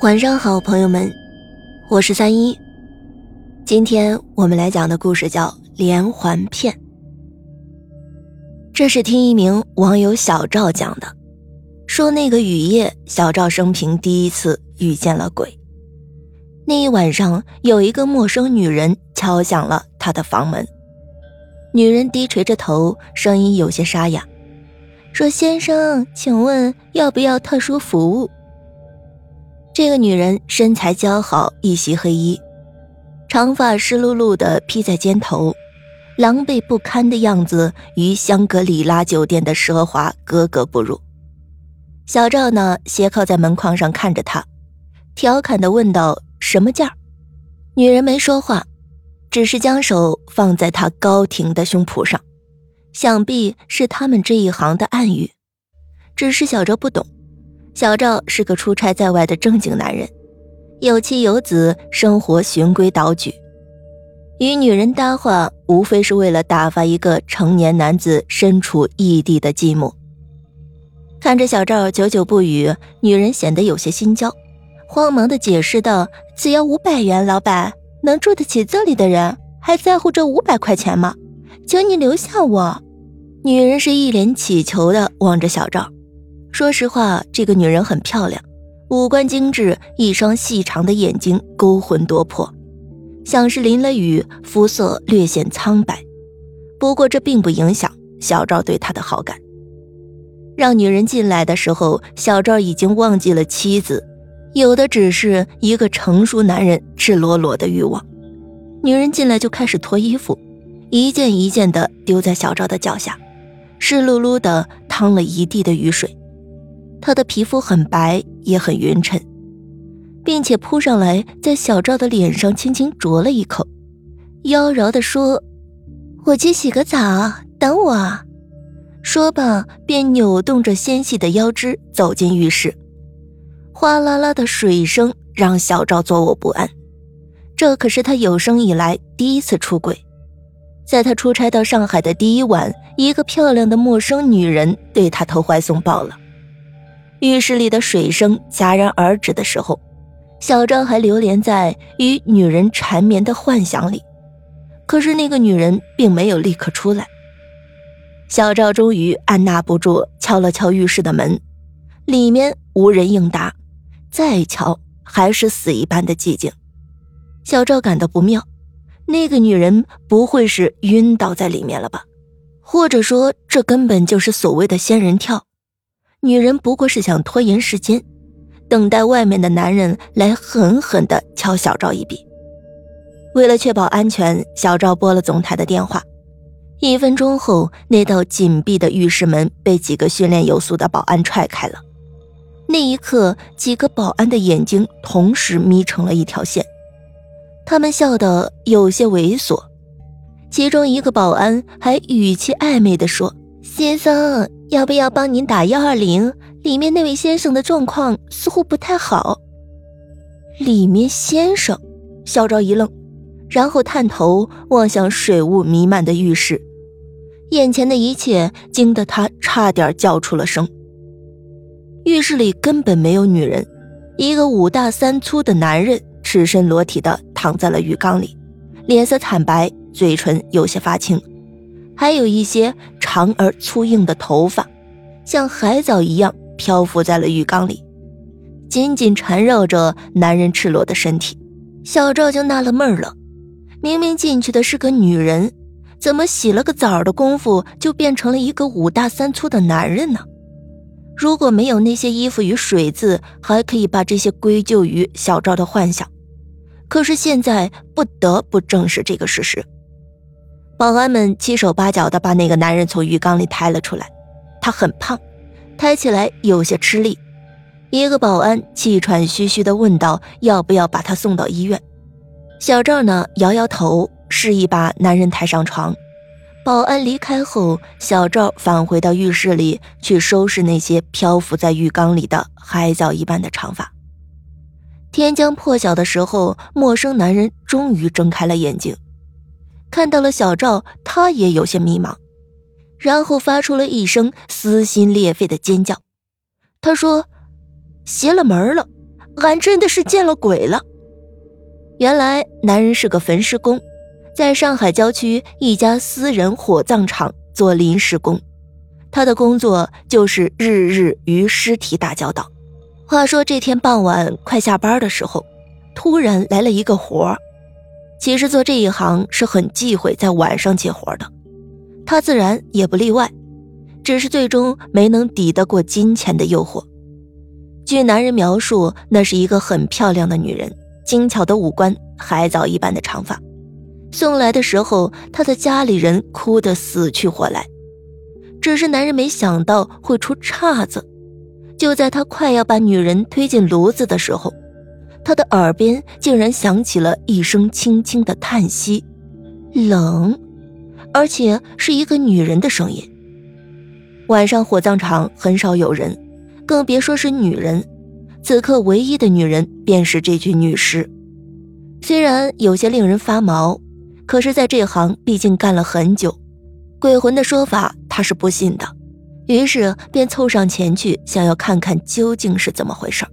晚上好，朋友们，我是三一。今天我们来讲的故事叫《连环骗》。这是听一名网友小赵讲的，说那个雨夜，小赵生平第一次遇见了鬼。那一晚上，有一个陌生女人敲响了他的房门。女人低垂着头，声音有些沙哑，说：“先生，请问要不要特殊服务？”这个女人身材姣好，一袭黑衣，长发湿漉漉的披在肩头，狼狈不堪的样子与香格里拉酒店的奢华格格不入。小赵呢，斜靠在门框上看着她，调侃的问道：“什么价？”女人没说话，只是将手放在他高挺的胸脯上，想必是他们这一行的暗语，只是小赵不懂。小赵是个出差在外的正经男人，有妻有子，生活循规蹈矩。与女人搭话，无非是为了打发一个成年男子身处异地的寂寞。看着小赵久久不语，女人显得有些心焦，慌忙的解释道：“只要五百元，老板能住得起这里的人还在乎这五百块钱吗？求你留下我。”女人是一脸乞求的望着小赵。说实话，这个女人很漂亮，五官精致，一双细长的眼睛勾魂夺魄，像是淋了雨，肤色略显苍白。不过这并不影响小赵对她的好感。让女人进来的时候，小赵已经忘记了妻子，有的只是一个成熟男人赤裸裸的欲望。女人进来就开始脱衣服，一件一件的丢在小赵的脚下，湿漉漉的，淌了一地的雨水。她的皮肤很白，也很匀称，并且扑上来，在小赵的脸上轻轻啄了一口，妖娆地说：“我去洗个澡，等我。”说罢，便扭动着纤细的腰肢走进浴室。哗啦啦的水声让小赵坐卧不安，这可是他有生以来第一次出轨。在他出差到上海的第一晚，一个漂亮的陌生女人对他投怀送抱了。浴室里的水声戛然而止的时候，小赵还流连在与女人缠绵的幻想里。可是那个女人并没有立刻出来。小赵终于按捺不住，敲了敲浴室的门，里面无人应答，再敲还是死一般的寂静。小赵感到不妙，那个女人不会是晕倒在里面了吧？或者说，这根本就是所谓的仙人跳？女人不过是想拖延时间，等待外面的男人来狠狠地敲小赵一笔。为了确保安全，小赵拨了总台的电话。一分钟后，那道紧闭的浴室门被几个训练有素的保安踹开了。那一刻，几个保安的眼睛同时眯成了一条线，他们笑得有些猥琐。其中一个保安还语气暧昧地说：“先生。”要不要帮您打幺二零？里面那位先生的状况似乎不太好。里面先生，小赵一愣，然后探头望向水雾弥漫的浴室，眼前的一切惊得他差点叫出了声。浴室里根本没有女人，一个五大三粗的男人赤身裸体的躺在了浴缸里，脸色惨白，嘴唇有些发青。还有一些长而粗硬的头发，像海藻一样漂浮在了浴缸里，紧紧缠绕着男人赤裸的身体。小赵就纳了闷了：明明进去的是个女人，怎么洗了个澡的功夫就变成了一个五大三粗的男人呢？如果没有那些衣服与水渍，还可以把这些归咎于小赵的幻想。可是现在不得不正视这个事实。保安们七手八脚地把那个男人从浴缸里抬了出来，他很胖，抬起来有些吃力。一个保安气喘吁吁地问道：“要不要把他送到医院？”小赵呢，摇摇头，示意把男人抬上床。保安离开后，小赵返回到浴室里去收拾那些漂浮在浴缸里的海藻一般的长发。天将破晓的时候，陌生男人终于睁开了眼睛。看到了小赵，他也有些迷茫，然后发出了一声撕心裂肺的尖叫。他说：“邪了门了，俺真的是见了鬼了。原来男人是个焚尸工，在上海郊区一家私人火葬场做临时工，他的工作就是日日与尸体打交道。话说这天傍晚快下班的时候，突然来了一个活儿。其实做这一行是很忌讳在晚上接活的，他自然也不例外，只是最终没能抵得过金钱的诱惑。据男人描述，那是一个很漂亮的女人，精巧的五官，海藻一般的长发。送来的时候，他的家里人哭得死去活来。只是男人没想到会出岔子，就在他快要把女人推进炉子的时候，他的耳边竟然响起了一声轻轻的叹息，冷，而且是一个女人的声音。晚上火葬场很少有人。更别说是女人，此刻唯一的女人便是这具女尸。虽然有些令人发毛，可是在这行毕竟干了很久，鬼魂的说法他是不信的，于是便凑上前去，想要看看究竟是怎么回事。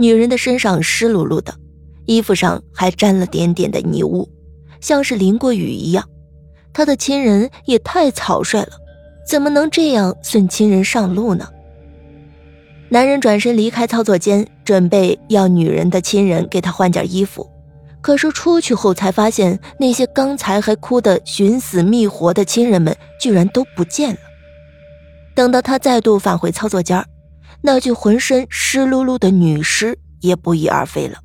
女人的身上湿漉漉的，衣服上还沾了点点的泥污，像是淋过雨一样。他的亲人也太草率了，怎么能这样送亲人上路呢？男人转身离开操作间，准备要女人的亲人给他换件衣服。可是出去后才发现，那些刚才还哭得寻死觅活的亲人们居然都不见了。等到他再度返回操作间，那具浑身湿漉漉的女尸也不翼而飞了。